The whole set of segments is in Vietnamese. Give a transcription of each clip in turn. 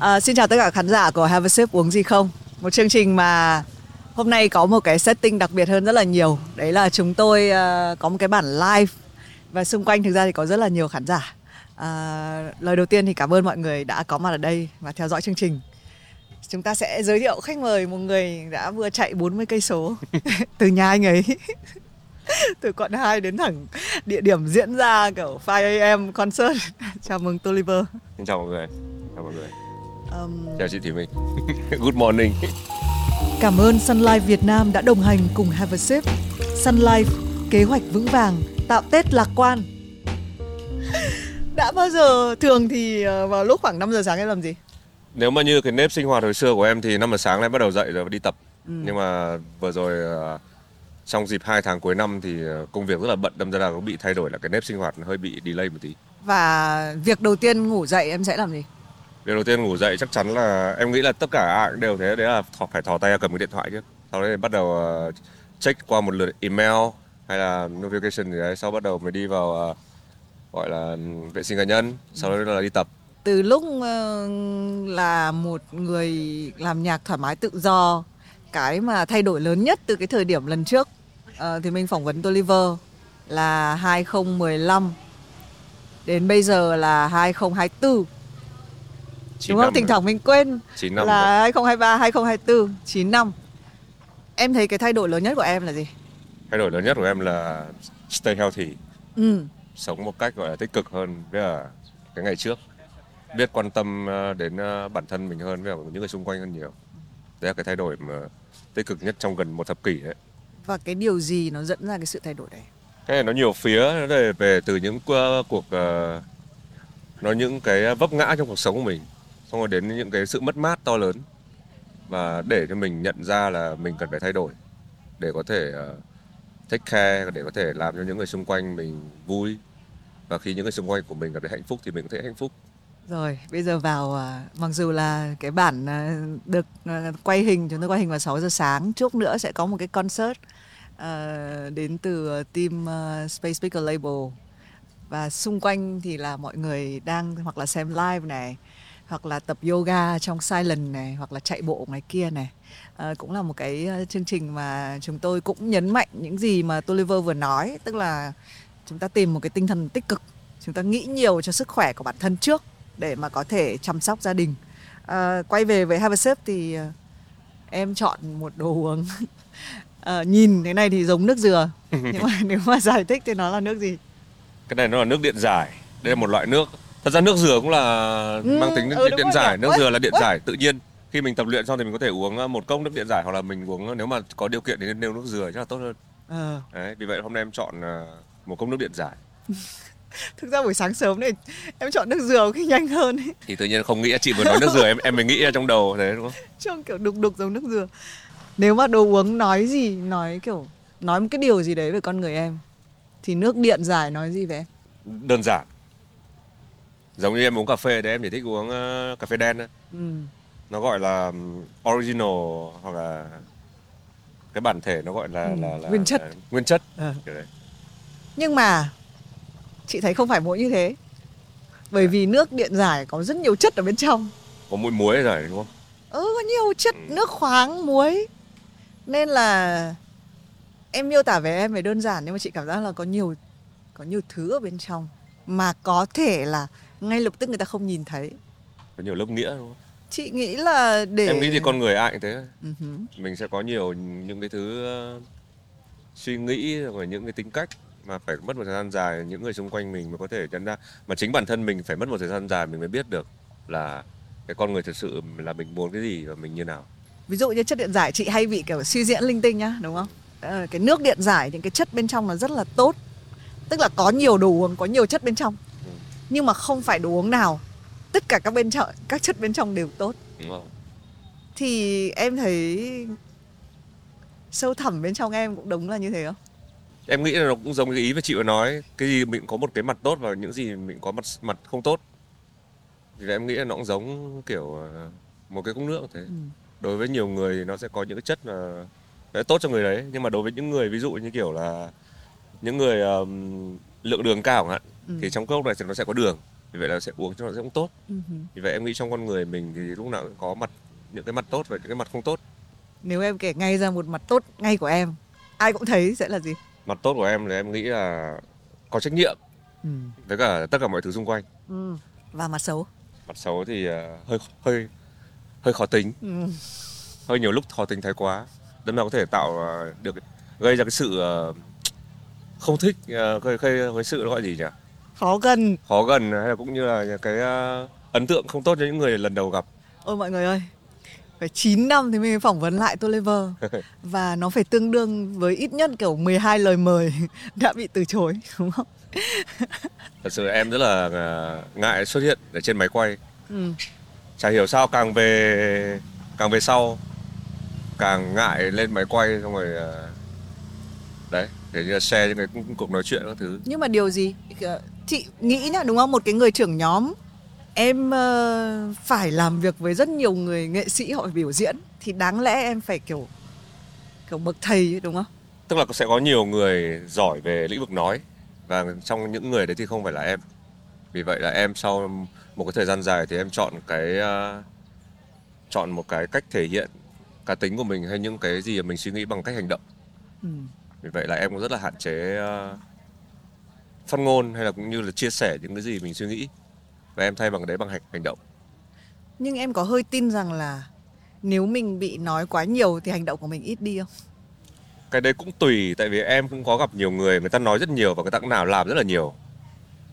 À, xin chào tất cả khán giả của Have a Sip uống gì không? Một chương trình mà hôm nay có một cái setting đặc biệt hơn rất là nhiều. Đấy là chúng tôi uh, có một cái bản live và xung quanh thực ra thì có rất là nhiều khán giả. À, lời đầu tiên thì cảm ơn mọi người đã có mặt ở đây và theo dõi chương trình. Chúng ta sẽ giới thiệu khách mời một người đã vừa chạy 40 cây số từ nhà anh ấy từ quận 2 đến thẳng địa điểm diễn ra kiểu 5am concert. Chào mừng Toliver. Xin chào mọi người. Chào mọi người. Um... Chào chị Thủy Minh. Good morning. Cảm ơn Sun Life Việt Nam đã đồng hành cùng Have a Sip. Sun Life, kế hoạch vững vàng, tạo Tết lạc quan. Đã bao giờ thường thì ờ, vào lúc khoảng 5 giờ sáng em làm gì? Nếu mà như cái nếp sinh hoạt hồi xưa của em thì 5 giờ sáng em bắt đầu dậy rồi đi tập. Ừ. Nhưng mà vừa rồi ờ, trong dịp 2 tháng cuối năm thì ờ, công việc rất là bận đâm ra là có bị thay đổi là cái nếp sinh hoạt hơi bị delay một tí. Và việc đầu tiên ngủ dậy em sẽ làm gì? Việc đầu tiên ngủ dậy chắc chắn là em nghĩ là tất cả ai cũng đều thế đấy là phải thò tay cầm cái điện thoại chứ. Sau đấy bắt đầu check qua một lượt email hay là notification gì đấy sau bắt đầu mới đi vào gọi là vệ sinh cá nhân. Sau đó là đi tập. Từ lúc ờ, là một người làm nhạc thoải mái tự do cái mà thay đổi lớn nhất từ cái thời điểm lần trước thì mình phỏng vấn Toliver là 2015 đến bây giờ là 2024 đúng không? Thỉnh thoảng mình quên năm là rồi. 2023, 2024, 9 năm. Em thấy cái thay đổi lớn nhất của em là gì? Thay đổi lớn nhất của em là stay healthy. Ừ sống một cách gọi là tích cực hơn với là cái ngày trước biết quan tâm ờ, đến ờ, bản thân mình hơn với những người xung quanh hơn nhiều đấy là cái thay đổi mà tích cực nhất trong gần một thập kỷ đấy và cái điều gì nó dẫn ra cái sự thay đổi đấy cái này nó nhiều phía nó về, về từ những cuộc uh, nó những cái vấp ngã trong cuộc sống của mình xong rồi đến những cái sự mất mát to lớn và để cho mình nhận ra là mình cần phải thay đổi để có thể uh, take care để có thể làm cho những người xung quanh mình vui. Và khi những người xung quanh của mình cảm thấy hạnh phúc thì mình cũng thấy hạnh phúc. Rồi bây giờ vào ờ, mặc dù là cái bản ờ, được quay hình chúng tôi quay hình vào 6 giờ sáng chút nữa sẽ có một cái concert đến từ team Space Speaker Label. Và xung quanh thì là mọi người đang hoặc là xem live này hoặc là tập yoga trong silent này hoặc là chạy bộ ngoài kia này. À, cũng là một cái chương trình mà chúng tôi cũng nhấn mạnh những gì mà Toliver vừa nói tức là chúng ta tìm một cái tinh thần tích cực. Chúng ta nghĩ nhiều cho sức khỏe của bản thân trước để mà có thể chăm sóc gia đình. À, quay về với Have a Sip thì em chọn một đồ uống. À, nhìn thế này thì giống nước dừa. Nhưng mà nếu mà giải thích thì nó là nước gì? Cái này nó là nước điện giải. Đây là một loại nước thật ra nước dừa cũng là ừ, mang tính ừ, điện giải. Nước dừa là điện giải tự nhiên. Khi mình tập luyện xong thì mình có thể uống một cốc nước điện giải hoặc là mình uống nếu mà có điều kiện thì nên nêu nước dừa chắc là tốt hơn. À. Đấy, vì vậy hôm nay em chọn một cốc nước điện giải. Thực ra buổi sáng sớm này em chọn nước dừa khi nhanh hơn ấy. thì tự nhiên không nghĩ chị vừa nói nước dừa em em mới nghĩ ra trong đầu thế đúng không? Trông kiểu đục đục giống nước dừa. Nếu mà đồ uống nói gì nói kiểu nói một cái điều gì đấy về con người em thì nước điện giải nói gì về em? Đơn giản giống như em uống cà phê đấy em chỉ thích uống uh, cà phê đen. Ừ. nó gọi là original hoặc là cái bản thể nó gọi là ừ. là, là nguyên chất là, nguyên chất à. kiểu đấy nhưng mà chị thấy không phải mỗi như thế bởi vì nước điện giải có rất nhiều chất ở bên trong có mũi muối giải đúng không ừ có nhiều chất ừ. nước khoáng muối nên là em miêu tả về em về đơn giản nhưng mà chị cảm giác là có nhiều có nhiều thứ ở bên trong mà có thể là ngay lập tức người ta không nhìn thấy. Có nhiều lớp nghĩa đúng không? Chị nghĩ là để em nghĩ thì con người ai cũng thế. Uh-huh. mình sẽ có nhiều những cái thứ uh, suy nghĩ và những cái tính cách mà phải mất một thời gian dài những người xung quanh mình mới có thể nhận ra. Mà chính bản thân mình phải mất một thời gian dài mình mới biết được là cái con người thật sự là mình muốn cái gì và mình như nào. Ví dụ như chất điện giải chị hay bị kiểu suy diễn linh tinh nhá đúng không? Ờ, cái nước điện giải những cái chất bên trong nó rất là tốt. Tức là có nhiều đồ uống có nhiều chất bên trong. Nhưng mà không phải đồ uống nào. Tất cả các bên trong các chất bên trong đều tốt. Đúng không? thì em thấy sâu thẳm bên trong em cũng đúng là như thế không? Em nghĩ là nó cũng giống cái ý mà chị vừa nói cái gì mình có một cái mặt tốt và những gì mình có mặt mặt không tốt. Thì em nghĩ là nó cũng giống kiểu ờ, một cái cốc nước thế. Ừ. đối với nhiều người nó sẽ có những cái chất mà sẽ tốt cho người đấy. Nhưng mà đối với những người ví dụ như kiểu là những người um, lượng đường cao chẳng hạn ừ. thì trong cốc này thì nó sẽ có đường vì vậy là sẽ uống cho nó sẽ không tốt Ừ. vì vậy em nghĩ trong con người mình thì lúc nào cũng có mặt những cái mặt tốt và những cái mặt không tốt Nếu em kể ngay ra một mặt tốt ngay của em, ai cũng thấy sẽ là gì? mặt tốt của em là em nghĩ là có trách nhiệm Ừ. với cả tất cả mọi thứ xung quanh Ừ. Và mặt xấu. mặt xấu thì ờ, hơi hơi hơi khó tính Ừ. hơi nhiều lúc khó tính thái quá đâm ra có thể tạo ờ, được gây ra cái sự ờ, không thích gây gây cái sự gọi gì nhỉ Khó gần. khó gần hay là cũng như là cái ờ, ấn tượng không tốt cho những người lần đầu gặp Ôi mọi người ơi, phải 9 năm thì mình mới phỏng vấn lại Toliver và nó phải tương đương với ít nhất kiểu 12 lời mời đã bị từ chối đúng không? thật sự em rất là ờ, ngại xuất hiện ở trên máy quay Ừ. chả hiểu sao càng về càng về sau càng ngại lên máy quay xong rồi ờ, đấy để như là share những cái cuộc nói chuyện các thứ Nhưng mà điều gì chị nghĩ nhá đúng không một cái người trưởng nhóm em ờ, phải làm việc với rất nhiều người nghệ sĩ họ biểu diễn thì đáng lẽ em phải kiểu kiểu bậc thầy ấy, đúng không? tức là sẽ có nhiều người giỏi về lĩnh vực nói và trong những người đấy thì không phải là em vì vậy là em sau một cái thời gian dài thì em chọn cái ờ, chọn một cái cách thể hiện cá tính của mình hay những cái gì mình suy nghĩ bằng cách hành động Ừ. vì vậy là em cũng rất là hạn chế ờ, phát ngôn hay là cũng như là chia sẻ những cái gì mình suy nghĩ và em thay bằng đấy bằng hành hành động Nhưng em có hơi tin rằng là nếu mình bị nói quá nhiều thì hành động của mình ít đi không? cái đấy cũng tùy tại vì em cũng có gặp nhiều người người ta nói rất nhiều và người ta cũng nào làm rất là nhiều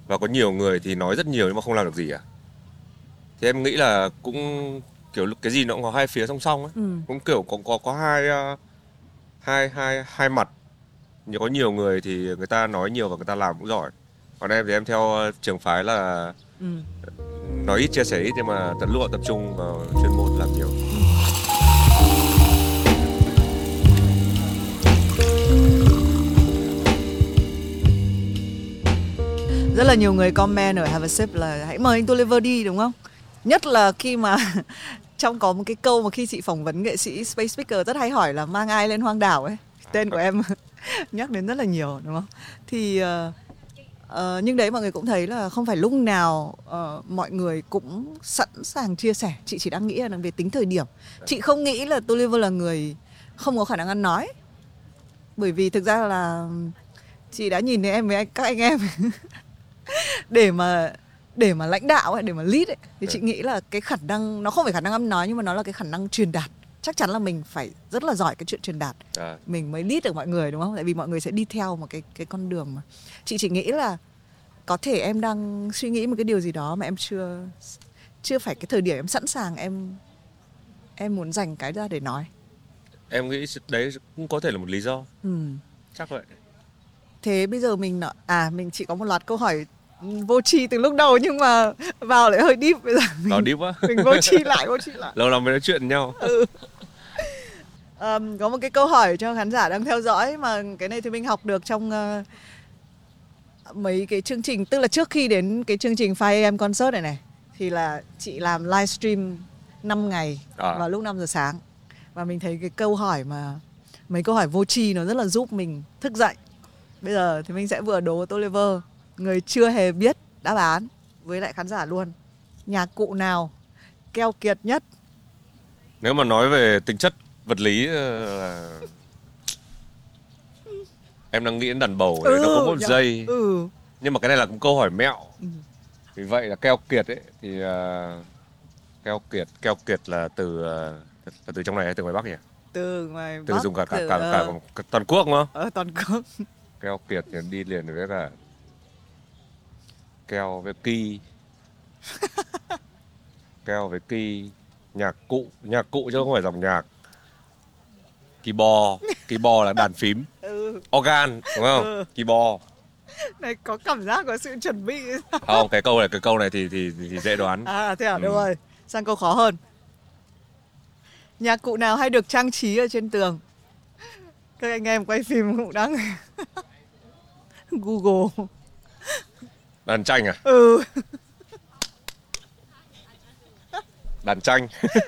và có nhiều người thì nói rất nhiều nhưng mà không làm được gì à thì em nghĩ là cũng kiểu cái gì nó cũng có hai phía song song ấy Ừ. cũng kiểu có có có hai ờ, hai hai hai mặt có nhiều người thì người ta nói nhiều và người ta làm cũng giỏi còn em thì em theo ờ, trường phái là Ừ. nói ít chia sẻ ít nhưng mà tận lúc tập trung vào chuyên môn làm nhiều Rất là nhiều người comment ở Have a Sip là hãy mời anh Toliver đi đúng không? Nhất là khi mà trong có một cái câu mà khi chị phỏng vấn nghệ sĩ Space Speaker rất hay hỏi là mang ai lên hoang đảo ấy. Tên của em nhắc đến rất là nhiều đúng không? Thì ờ, ờ, nhưng đấy mọi người cũng thấy là không phải lúc nào ờ, mọi người cũng sẵn sàng chia sẻ. Chị chỉ đang nghĩ là về tính thời điểm. Chị không nghĩ là Toliver là người không có khả năng ăn nói. Bởi vì thực ra là chị đã nhìn thấy em với anh, các anh em để mà để mà lãnh đạo ấy, để mà lead ấy, thì chị nghĩ là cái khả năng nó không phải khả năng âm nói nhưng mà nó là cái khả năng truyền đạt chắc chắn là mình phải rất là giỏi cái chuyện truyền đạt. À, mình mới lead được mọi người đúng không? Tại vì mọi người sẽ đi theo một cái cái con đường mà. Chị chỉ nghĩ là có thể em đang suy nghĩ một cái điều gì đó mà em chưa chưa phải cái thời điểm em sẵn sàng em em muốn dành cái ra để nói. Em nghĩ đấy cũng có thể là một lý do. Ừ. chắc vậy. Thế bây giờ mình nói à mình chỉ có một loạt câu hỏi vô tri từ lúc đầu nhưng mà vào lại hơi deep bây giờ. Mình, nó deep quá mình vô tri lại vô tri lại. Lâu lắm mới nói chuyện với nhau Ờm, có một cái câu hỏi cho khán giả đang theo dõi mà cái này thì mình học được trong ờ, mấy cái chương trình tức là trước khi đến cái chương trình 5am concert này này thì là chị làm livestream 5 ngày À. vào lúc 5 giờ sáng. Và mình thấy cái câu hỏi mà mấy câu hỏi vô tri nó rất là giúp mình thức dậy. Bây giờ thì mình sẽ vừa đố Toliver người chưa hề biết đáp án với lại khán giả luôn. Nhạc cụ nào keo kiệt nhất? Nếu mà nói về tính chất vật lý ờ, là em đang nghĩ đến đàn bầu đấy nó có một nhở? dây ừ. Nhưng mà cái này là cũng câu hỏi mẹo. Ừ. vì vậy là keo kiệt ấy thì ờ, keo kiệt keo kiệt là từ ờ, là từ trong này hay từ ngoài bắc nhỉ? Từ ngoài từ Bắc, dùng cả cả từ, cả, cả, ờ, cả toàn quốc đúng không? ở toàn quốc. Keo kiệt thì đi liền với cả keo với ki. Keo với ki nhạc cụ. Nhạc cụ chứ không phải dòng nhạc keyboard. Keyboard là đàn phím. Ừ. organ đúng không? Ừ. keyboard. Này có cảm giác có sự chuẩn bị. Không cái câu này cái câu này thì thì, thì dễ đoán. À thế à? Ừ. được rồi. Sang câu khó hơn. Nhạc cụ nào hay được trang trí ở trên tường? Các anh em quay phim cũng đang google. Đàn tranh à? Ừ đàn tranh.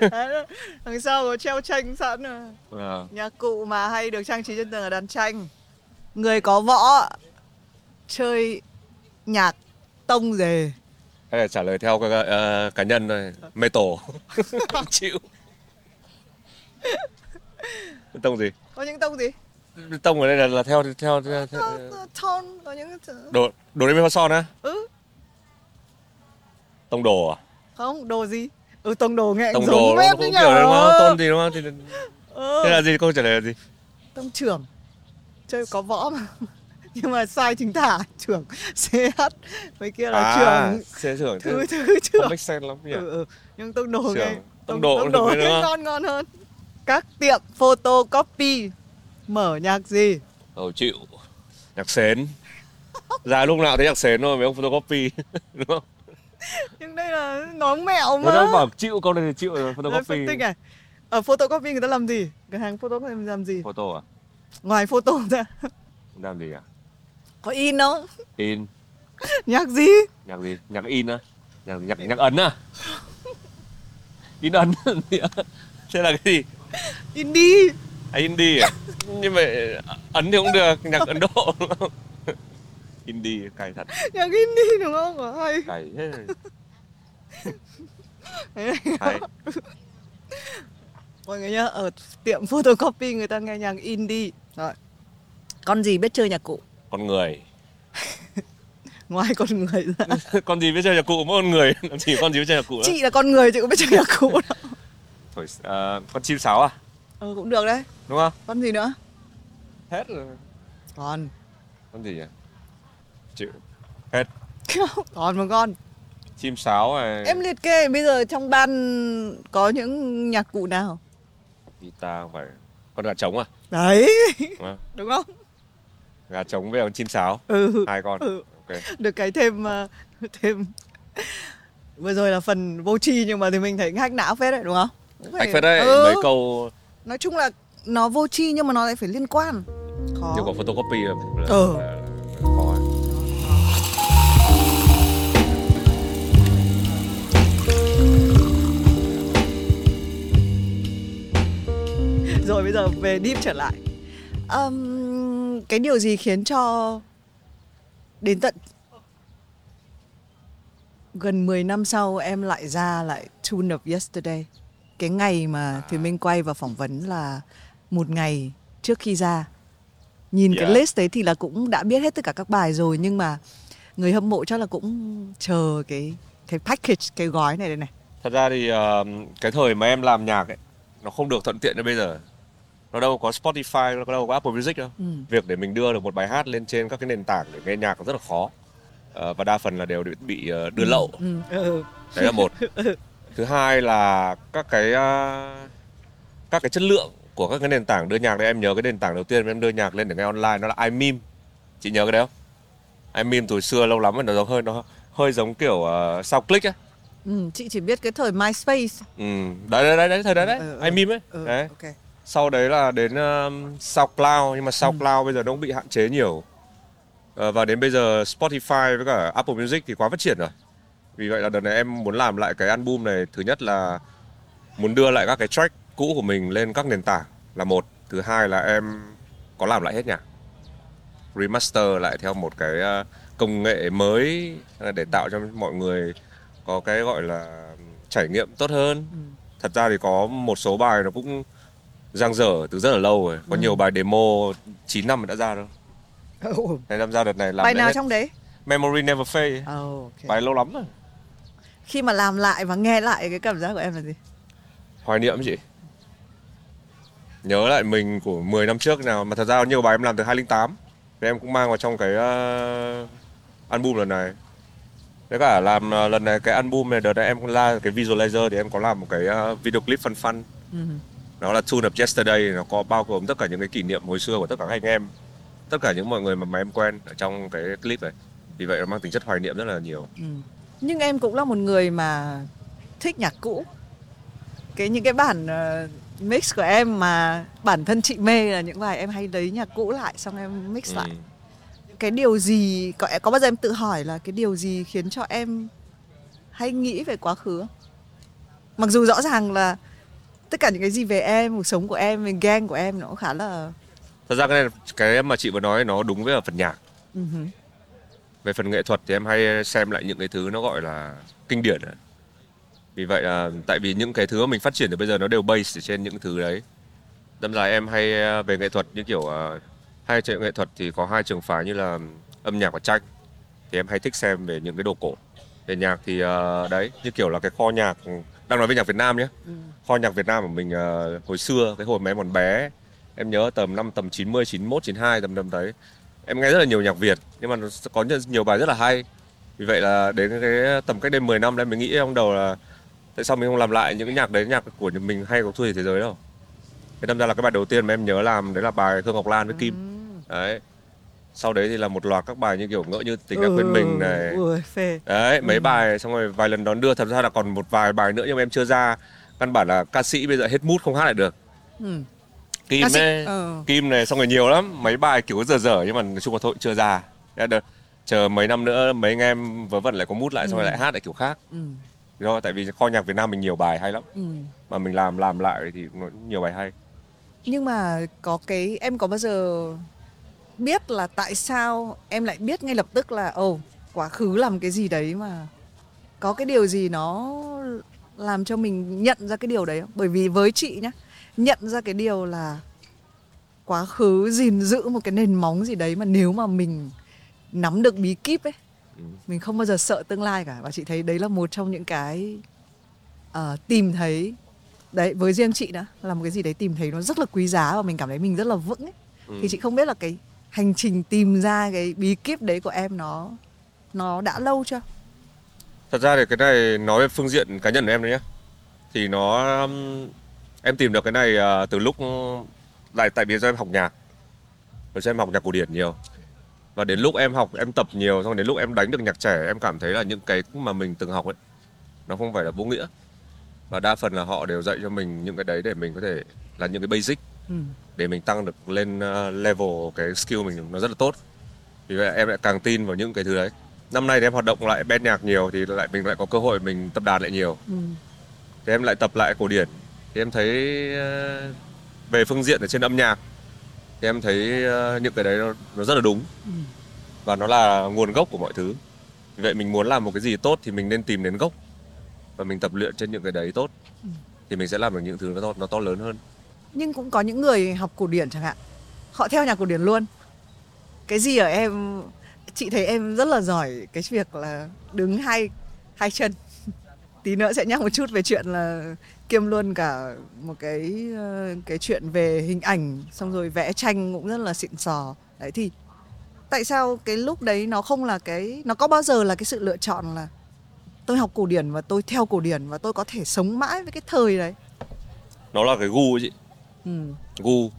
Đằng sau có treo tranh sẵn rồi. À, nhạc cụ mà hay được trang trí trên tường là đàn tranh. Người có võ chơi nhạc tông rề hay là trả lời theo cái, uh, cá nhân thôi. Metal chịu. Tông gì? Có những tông gì? Tông ở đây là, là theo theo, theo, theo... tone có những đồ đồ đấy mới son á? Ừ. Tông đồ à? Không đồ gì ừ tông đồ nghe tông giống đồ nó cũng kiểu đúng không? Tôn gì đúng không? Thì ừ. thế là gì? Câu trả lời là gì? Tông trưởng. Chơi có võ mà. Nhưng mà sai chính tả trưởng. Ch mấy kia là à trưởng. Trưởng thứ thứ không trưởng make sense lắm nhỉ? Ừ, ừ. nhưng tông đồ nghe Tông đồ tông đồ nghe ngon ngon hơn. Các tiệm photocopy. Mở nhạc gì? Ồ chịu. Nhạc sến. Ra lúc nào thấy nhạc sến thôi mấy ông photocopy. Đúng không nhưng đây là nói mẹo người mà. ta bảo chịu câu này thì chịu rồi photocopy phân tích này. Ở photocopy người ta làm gì? Cửa hàng photocopy làm gì? Photo à? Ngoài photo ra. Làm gì à? Có in không? In. Nhạc gì? Nhạc gì? Nhạc in á? Nhạc nhạc nhạc ấn à in ấn thế là cái gì? Indie. À, indie à? Nhưng mà ấn thì cũng được nhạc ấn độ indie cay thật. Nhạc indie đúng không? Có hay. Cay thế. Hay. Mọi người nhá ở tiệm photocopy người ta nghe nhạc indie rồi. Con gì biết chơi nhạc cụ? Con người. Ngoài con người ra. Con gì biết chơi nhạc cụ? Mỗi con người. Làm gì con gì biết chơi nhạc cụ nữa? Chị là con người chị cũng biết chơi nhạc cụ đâu. Thổi, à, con chim sáo à? Ừ cũng được đấy. Đúng không? Con gì nữa? Hết rồi. Còn con gì nhỉ chịu hết. Còn một con. Chim sáo này. Em liệt kê bây giờ trong ban có những nhạc cụ nào? Guitar không phải. Con gà trống à? Đấy. Không? đúng không? Gà trống với con chim sáo. Ừ. Hai con. Ừ. ok. Được cái thêm ờ, thêm. Vừa rồi là phần vô tri nhưng mà thì mình thấy hack não phết đấy đúng không? Cũng phải- phải đấy. Ừ. mấy câu nói chung là nó vô tri nhưng mà nó lại phải liên quan. Khó. như có photocopy. Là, là, Ừ. là, rồi bây giờ về deep trở lại. Ừm, cái điều gì khiến cho đến tận gần 10 năm sau em lại ra lại Tune of Yesterday? Cái ngày mà Thùy Minh quay và phỏng vấn là một ngày trước khi ra. Nhìn cái Yeah. list đấy thì là cũng đã biết hết tất cả các bài rồi nhưng mà người hâm mộ chắc là cũng chờ cái cái package cái gói này đây này. Thật ra thì ờ, cái thời mà em làm nhạc ấy nó không được thuận tiện như bây giờ nó đâu có Spotify nó đâu có Apple Music đâu. Ừ. việc để mình đưa được một bài hát lên trên các cái nền tảng để nghe nhạc rất là khó. Ờ, và đa phần là đều bị, bị ờ, đưa lậu. ừ. ừ. đấy là một. Thứ hai là các cái ờ, các cái chất lượng của các cái nền tảng đưa nhạc đấy em nhớ cái nền tảng đầu tiên em đưa nhạc lên để nghe online nó là iMeme. Chị nhớ cái đấy không? iMeme từ xưa lâu lắm rồi nó giống hơi nó hơi giống kiểu uh, sao click á. Ừ, chị chỉ biết cái thời MySpace. Ừ đấy đấy đấy, đấy thời đấy đấy Ừ, ừ, iMeme ấy. Ừ, đấy. ok sau đấy là đến um, SoundCloud nhưng mà SoundCloud bây giờ nó cũng bị hạn chế nhiều. Ờ, và đến bây giờ Spotify với cả Apple Music thì quá phát triển rồi. Vì vậy là đợt này em muốn làm lại cái album này thứ nhất là muốn đưa lại các cái track cũ của mình lên các nền tảng là một. Thứ hai là em có làm lại hết nhạc remaster lại theo một cái ờ, công nghệ mới để tạo cho mọi người có cái gọi là trải nghiệm tốt hơn. Ừ. thật ra thì có một số bài nó cũng giang dở từ rất là lâu rồi có Ừ. nhiều bài demo 9 năm đã ra đâu Ừ. này năm ra đợt này làm bài nào hết. trong đấy Memory Never Fade oh, ok. bài lâu lắm rồi khi mà làm lại và nghe lại cái cảm giác của em là gì hoài niệm chị nhớ lại mình của 10 năm trước nào mà thật ra nhiều bài em làm từ 2008 thì em cũng mang vào trong cái ờ, album lần này Với cả làm ờ, lần này cái album này đợt này em cũng la cái visualizer thì em có làm một cái ờ, video clip fun fun ừ. Nó là Tune of Yesterday nó có bao gồm tất cả những cái kỷ niệm hồi xưa của tất cả các anh em tất cả những mọi người mà, mà em quen ở trong cái clip này. Vì vậy nó mang tính chất hoài niệm rất là nhiều. Ừ. nhưng em cũng là một người mà thích nhạc cũ. Cái những cái bản ờ, mix của em mà bản thân chị mê là những bài em hay lấy nhạc cũ lại xong em mix lại. Ừ. cái điều gì có có bao giờ em tự hỏi là cái điều gì khiến cho em hay nghĩ về quá khứ? Mặc dù rõ ràng là tất cả những cái gì về em cuộc sống của em về gang của em nó cũng khá là thật ra cái này cái mà chị vừa nói nó đúng với là phần nhạc hứ. về phần nghệ thuật thì em hay xem lại những cái thứ nó gọi là kinh điển ấy. vì vậy là tại vì những cái thứ mà mình phát triển từ bây giờ nó đều base trên những thứ đấy đâm ra em hay ờ, về nghệ thuật như kiểu uh, hai trường nghệ thuật thì có hai trường phái như là âm nhạc và tranh thì em hay thích xem về những cái đồ cổ về nhạc thì uh, đấy như kiểu là cái kho nhạc đang nói về nhạc Việt Nam nhé. Ừ. kho nhạc Việt Nam của mình uh, hồi xưa cái hồi mà em còn bé em nhớ tầm năm tầm 90 91 92 tầm tầm đấy. Em nghe rất là nhiều nhạc Việt nhưng mà nó có nhiều bài rất là hay. Vì vậy là đến cái tầm cách đây 10 năm đấy mình nghĩ trong đầu là tại sao mình không làm lại những cái nhạc đấy nhạc của mình hay có thu thế giới đâu. Thế đâm ra là cái bài đầu tiên mà em nhớ làm đấy là bài Thương Ngọc Lan với Kim. Ừ. đấy sau đấy thì là một loạt các bài như kiểu ngỡ như tình đã ừ, quên mình này ui, phê. đấy mấy ừ. bài xong rồi vài lần đón đưa thật ra là còn một vài bài nữa nhưng mà em chưa ra căn bản là ca sĩ bây giờ hết mút không hát lại được ừ. Kim sĩ... ấy, ừ. Kim này xong rồi nhiều lắm mấy bài kiểu dở dở nhưng mà nói chung là thôi chưa ra được chờ mấy năm nữa mấy anh em vớ vẩn lại có mút lại xong rồi ừ. lại hát lại kiểu khác ừ. do tại vì kho nhạc Việt Nam mình nhiều bài hay lắm ừ. mà mình làm làm lại thì nhiều bài hay nhưng mà có cái em có bao giờ biết là tại sao em lại biết ngay lập tức là ồ oh, quá khứ làm cái gì đấy mà có cái điều gì nó làm cho mình nhận ra cái điều đấy không? Bởi vì với chị nhá, nhận ra cái điều là quá khứ gìn giữ một cái nền móng gì đấy mà nếu mà mình nắm được bí kíp ấy ừ. mình không bao giờ sợ tương lai cả và chị thấy đấy là một trong những cái uh, tìm thấy đấy với riêng chị nữa là một cái gì đấy tìm thấy nó rất là quý giá và mình cảm thấy mình rất là vững ấy ừ. thì chị không biết là cái hành trình tìm ra cái bí kíp đấy của em nó nó đã lâu chưa? Thật ra thì cái này nói về phương diện cá nhân của em đấy nhé thì nó um, em tìm được cái này à, từ lúc lại tại vì do em học nhạc. Rồi em học nhạc cổ điển nhiều. Và đến lúc em học, em tập nhiều, xong đến lúc em đánh được nhạc trẻ, em cảm thấy là những cái mà mình từng học ấy, nó không phải là vô nghĩa. Và đa phần là họ đều dạy cho mình những cái đấy để mình có thể là những cái basic ừ. để mình tăng được lên uh, level cái skill mình nó rất là tốt. Vì vậy em lại càng tin vào những cái thứ đấy. Năm nay thì em hoạt động lại band nhạc nhiều thì lại mình lại có cơ hội mình tập đàn lại nhiều. Ừ. thì em lại tập lại cổ điển. Thì em thấy uh, về phương diện ở trên âm nhạc thì em thấy uh, những cái đấy nó, nó rất là đúng. Ừ. và nó là nguồn gốc của mọi thứ. Vì vậy mình muốn làm một cái gì tốt thì mình nên tìm đến gốc. Và mình tập luyện trên những cái đấy tốt. Ừ. thì mình sẽ làm được những thứ nó to, nó to lớn hơn nhưng cũng có những người học cổ điển chẳng hạn. Họ theo nhà cổ điển luôn. Cái gì ở em, chị thấy em rất là giỏi, cái việc là đứng hai hai chân. Tí nữa sẽ nhắc một chút về chuyện là kiêm luôn cả một cái ờ, cái chuyện về hình ảnh, xong rồi vẽ tranh cũng rất là xịn sò. Đấy thì tại sao cái lúc đấy nó không là cái, nó có bao giờ là cái sự lựa chọn là tôi học cổ điển và tôi theo cổ điển và tôi có thể sống mãi với cái thời đấy? Nó là cái gu chị ừ. gu.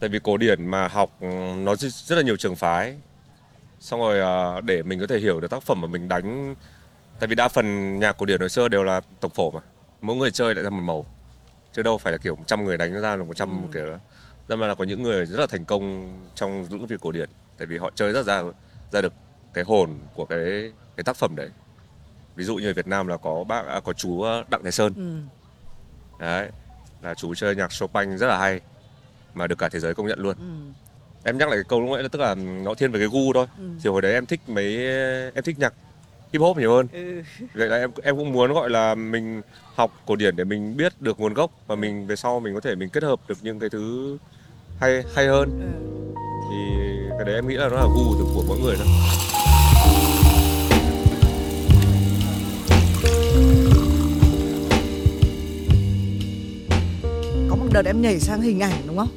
Tại vì cổ điển mà học ừ, nó rất là nhiều trường phái. Xong rồi à, để mình có thể hiểu được tác phẩm mà mình đánh tại vì đa phần nhạc cổ điển hồi xưa đều là tổng phổ mà. Mỗi người chơi lại ra một màu. Chứ đâu phải là kiểu 100 người đánh ra là 100 ừ. kiểu đó. Nên là có những người rất là thành công trong lĩnh vực cổ điển tại vì họ chơi rất ra ra được cái hồn của cái cái tác phẩm đấy. Ví dụ như ở Việt Nam là có bác à, có chú Đặng Thái Sơn. Ừ. đấy là chú chơi nhạc Chopin rất là hay mà được cả thế giới công nhận luôn ừ. em nhắc lại cái câu lúc nãy là tức là nó thiên về cái gu thôi ừ. thì hồi đấy em thích mấy em thích nhạc hip hop nhiều hơn ừ. vậy là em em cũng muốn gọi là mình học cổ điển để mình biết được nguồn gốc và mình về sau mình có thể mình kết hợp được những cái thứ hay hay hơn ừ. thì cái đấy em nghĩ là nó là gu của mỗi người thôi đợt em nhảy sang hình ảnh đúng không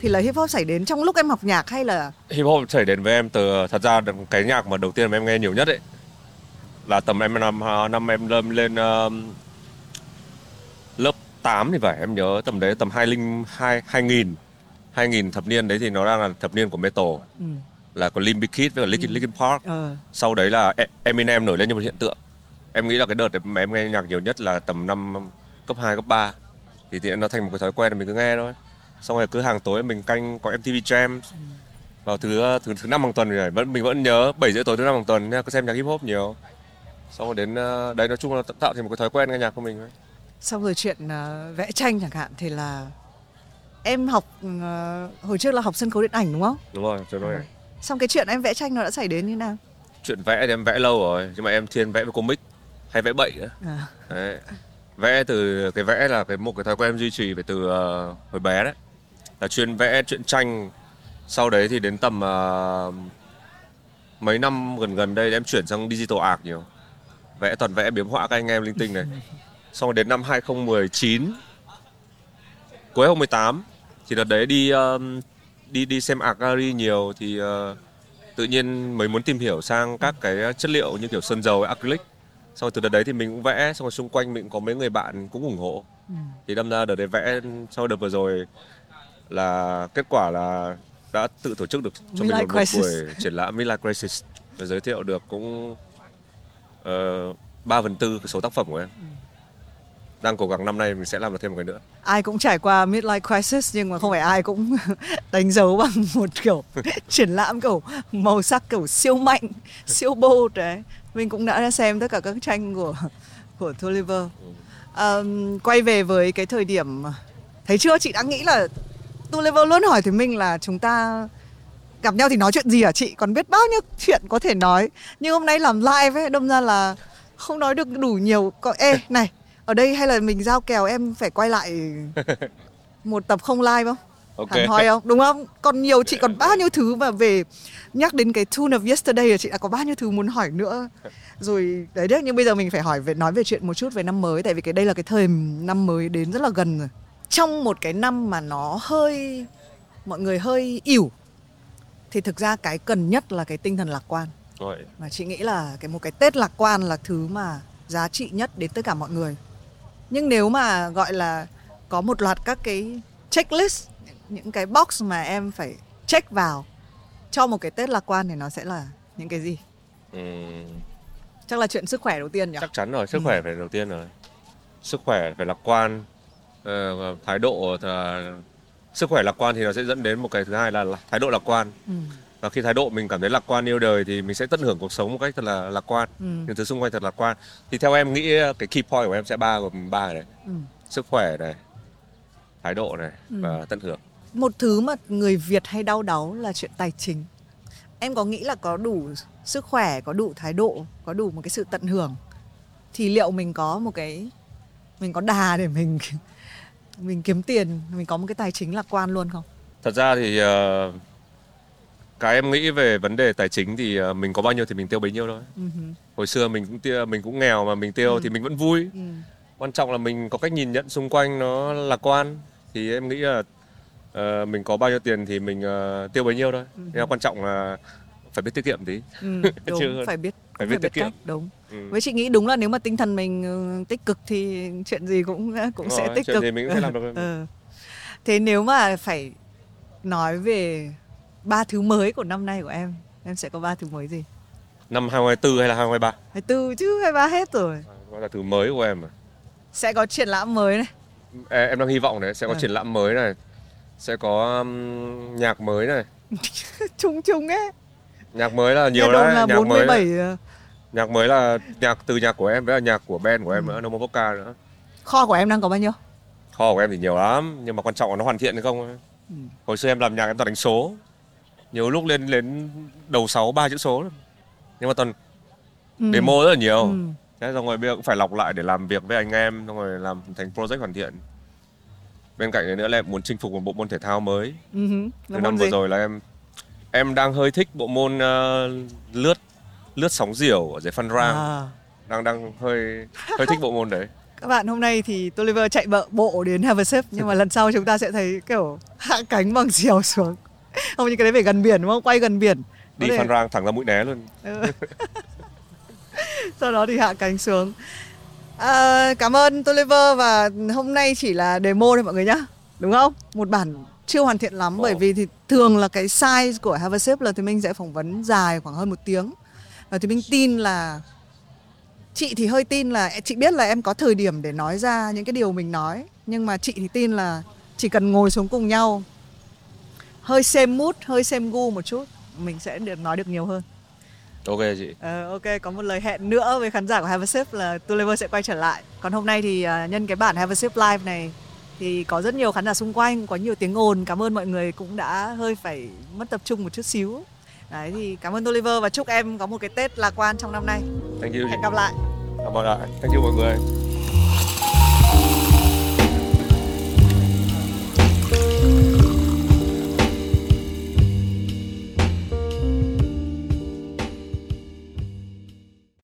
thì là hip hop xảy đến trong lúc em học nhạc hay là hip hop xảy đến với em từ thật ra cái nhạc mà đầu tiên mà em nghe nhiều nhất ấy là tầm em năm năm em lên lên uh, lớp 8 thì phải em nhớ tầm đấy tầm 2002 2000 2000 thập niên đấy thì nó đang là thập niên của metal. Ừ. Là có Limp Bizkit với cả Linkin, ừ. Linkin Park. Ừ. Sau đấy là e, Eminem nổi lên như một hiện tượng. Em nghĩ là cái đợt mà em nghe nhạc nhiều nhất là tầm năm cấp 2 cấp 3. Thì, thì nó thành một cái thói quen là mình cứ nghe thôi. Xong rồi cứ hàng tối mình canh có MTV Jam. Vào thứ thứ thứ năm hàng tuần rồi, vẫn mình vẫn nhớ 7 rưỡi tối thứ năm hàng tuần nha, cứ xem nhạc hip hop nhiều xong rồi đến uh, đấy nói chung là tạo thành một cái thói quen nghe nhạc của mình ấy. xong rồi chuyện uh, vẽ tranh chẳng hạn thì là em học uh, hồi trước là học sân khấu điện ảnh đúng không đúng rồi cho nói ừ. xong cái chuyện em vẽ tranh nó đã xảy đến như nào chuyện vẽ thì em vẽ lâu rồi nhưng mà em thiên vẽ với comic hay vẽ bậy nữa À. đấy. Vẽ từ cái vẽ là cái một cái thói quen em duy trì phải từ uh, hồi bé đấy. Là chuyên vẽ truyện tranh. Sau đấy thì đến tầm uh, mấy năm gần gần đây em chuyển sang digital art nhiều. Vẽ toàn vẽ biếm họa các anh em linh tinh này. Xong rồi đến năm 2019 cuối 2018 thì đợt đấy đi um, đi đi xem art gallery nhiều thì uh, tự nhiên mới muốn tìm hiểu sang các cái chất liệu như kiểu sơn dầu acrylic rồi từ đợt đấy thì mình cũng vẽ xong rồi xung quanh mình cũng có mấy người bạn cũng ủng hộ Ừ. thì đâm ra đợt đấy vẽ sau đợt vừa rồi là kết quả là đã tự tổ chức được cho mình Midlife một, một Crisis. buổi triển lãm Midlife Crisis và giới thiệu được cũng uh, 3 phần tư số tác phẩm của em Ừ. đang cố gắng năm nay mình sẽ làm được thêm một cái nữa ai cũng trải qua midlife crisis nhưng mà không phải ai cũng đánh dấu bằng một kiểu triển lãm kiểu màu sắc kiểu siêu mạnh siêu bold đấy mình cũng đã xem tất cả các tranh của của Tolliver Ờm, quay về với cái thời điểm thấy chưa? Chị đã nghĩ là Tolliver luôn hỏi thì mình là chúng ta gặp nhau thì nói chuyện gì hả chị? Còn biết bao nhiêu chuyện có thể nói. Nhưng hôm nay làm live ấy đâm ra là không nói được đủ nhiều. Có ê này ở đây hay là mình giao kèo em phải quay lại một tập không live không ok. Hẳn hoi không? Đúng không? Còn nhiều chị còn bao nhiêu thứ mà về nhắc đến cái tune of yesterday là chị đã có bao nhiêu thứ muốn hỏi nữa. Rồi đấy đấy nhưng bây giờ mình phải hỏi về nói về chuyện một chút về năm mới tại vì cái đây là cái thời năm mới đến rất là gần rồi. Trong một cái năm mà nó hơi mọi người hơi ỉu thì thực ra cái cần nhất là cái tinh thần lạc quan. Rồi. và chị nghĩ là cái một cái Tết lạc quan là thứ mà giá trị nhất đến tất cả mọi người. Nhưng nếu mà gọi là có một loạt các cái checklist những cái box mà em phải check vào cho một cái Tết lạc quan thì nó sẽ là những cái gì? Ừm, Chắc là chuyện sức khỏe đầu tiên nhỉ? chắc chắn rồi sức Ừ. khỏe phải đầu tiên rồi sức khỏe phải lạc quan ờ, thái độ là sức khỏe lạc quan thì nó sẽ dẫn đến một cái thứ hai là là thái độ lạc quan Ừ. và khi thái độ mình cảm thấy lạc quan yêu đời thì mình sẽ tận hưởng cuộc sống một cách thật là lạc quan Ừ. những thứ xung quanh thật lạc quan thì theo em nghĩ cái key point của em sẽ ba gồm ba này Ừ. sức khỏe này thái độ này Ừ. và tận hưởng Một thứ mà người Việt hay đau đáu là chuyện tài chính. Em có nghĩ là có đủ sức khỏe, có đủ thái độ, có đủ một cái sự tận hưởng thì liệu mình có một cái mình có đà để mình mình kiếm tiền, mình có một cái tài chính lạc quan luôn không? thật ra thì ờ, cái em nghĩ về vấn đề tài chính thì ờ, mình có bao nhiêu thì mình tiêu bấy nhiêu thôi hứ. hồi xưa mình cũng tiêu mình cũng nghèo mà mình tiêu Ừ. thì mình vẫn vui Ừ. quan trọng là mình có cách nhìn nhận xung quanh nó lạc quan thì em nghĩ là ờ, mình có bao nhiêu tiền thì mình ờ, tiêu bấy nhiêu thôi Ừ. mà quan trọng là phải biết tiết kiệm tí Ừ, đúng, Chưa- phải biết phải biết tiết kiệm. cách đúng ừ. với chị nghĩ đúng là nếu mà tinh thần mình ừ, tích cực thì chuyện gì cũng cũng Đúng sẽ rồi, tích chuyện cực gì mình cũng sẽ làm được. ừ. thế nếu mà phải nói về ba thứ mới của năm nay của em em sẽ có ba thứ mới gì năm 2024 hay là 2023 hai tư chứ hai ba hết rồi đó là thứ mới của em mà sẽ có triển lãm mới này em đang hy vọng đấy sẽ có Ừ. triển lãm mới này sẽ có um, nhạc mới này chung chung ấy nhạc mới là nhiều đấy là nhạc mới 47 ờ, nhạc mới là nhạc từ nhạc của em với là nhạc của band của em Ừ. nữa Nomo Vodka nữa kho của em đang có bao nhiêu kho của em thì nhiều lắm nhưng mà quan trọng là nó hoàn thiện hay không. Ừ. hồi xưa em làm nhạc em toàn đánh số nhiều lúc lên đến đầu sáu ba chữ số nhưng mà toàn ừ. demo rất là nhiều ừ. thế rồi bây giờ cũng phải lọc lại để làm việc với anh em xong rồi làm thành project hoàn thiện bên cạnh đấy nữa là em muốn chinh phục một bộ môn thể thao mới hứ. từ năm vừa rồi là em em đang hơi thích bộ môn ờ, lướt lướt sóng diều ở dưới Phan Rang À. đang đang hơi hơi thích bộ môn đấy Các bạn hôm nay thì Toliver chạy bợ bộ đến Have a Sip nhưng mà lần sau chúng ta sẽ thấy kiểu hạ cánh bằng diều xuống. Không như cái đấy phải gần biển đúng không? Quay gần biển. đi thể- Phan Rang thẳng ra mũi né luôn Ừ. Sau đó thì hạ cánh xuống. À, cảm ơn Toliver và hôm nay chỉ là demo thôi mọi người nhá. Đúng không? Một bản chưa hoàn thiện lắm bởi Ồ. vì thì thường là cái size của Have a Sip là thì mình sẽ phỏng vấn dài khoảng hơn một tiếng. Và thì mình tin là chị thì hơi tin là chị biết là em có thời điểm để nói ra những cái điều mình nói nhưng mà chị thì tin là chỉ cần ngồi xuống cùng nhau hơi xem mood hơi xem gu một chút mình sẽ được nói được nhiều hơn ok chị Ờ, ok có một lời hẹn nữa với khán giả của Have a Sip là Tulever sẽ quay trở lại còn hôm nay thì à, nhân cái bản Have a Sip live này thì có rất nhiều khán giả xung quanh có nhiều tiếng ồn cảm ơn mọi người cũng đã hơi phải mất tập trung một chút xíu đấy thì cảm ơn Oliver và chúc em có một cái Tết lạc quan trong năm nay Thank you. hẹn gặp lại Cảm ơn lại. Thank you mọi người.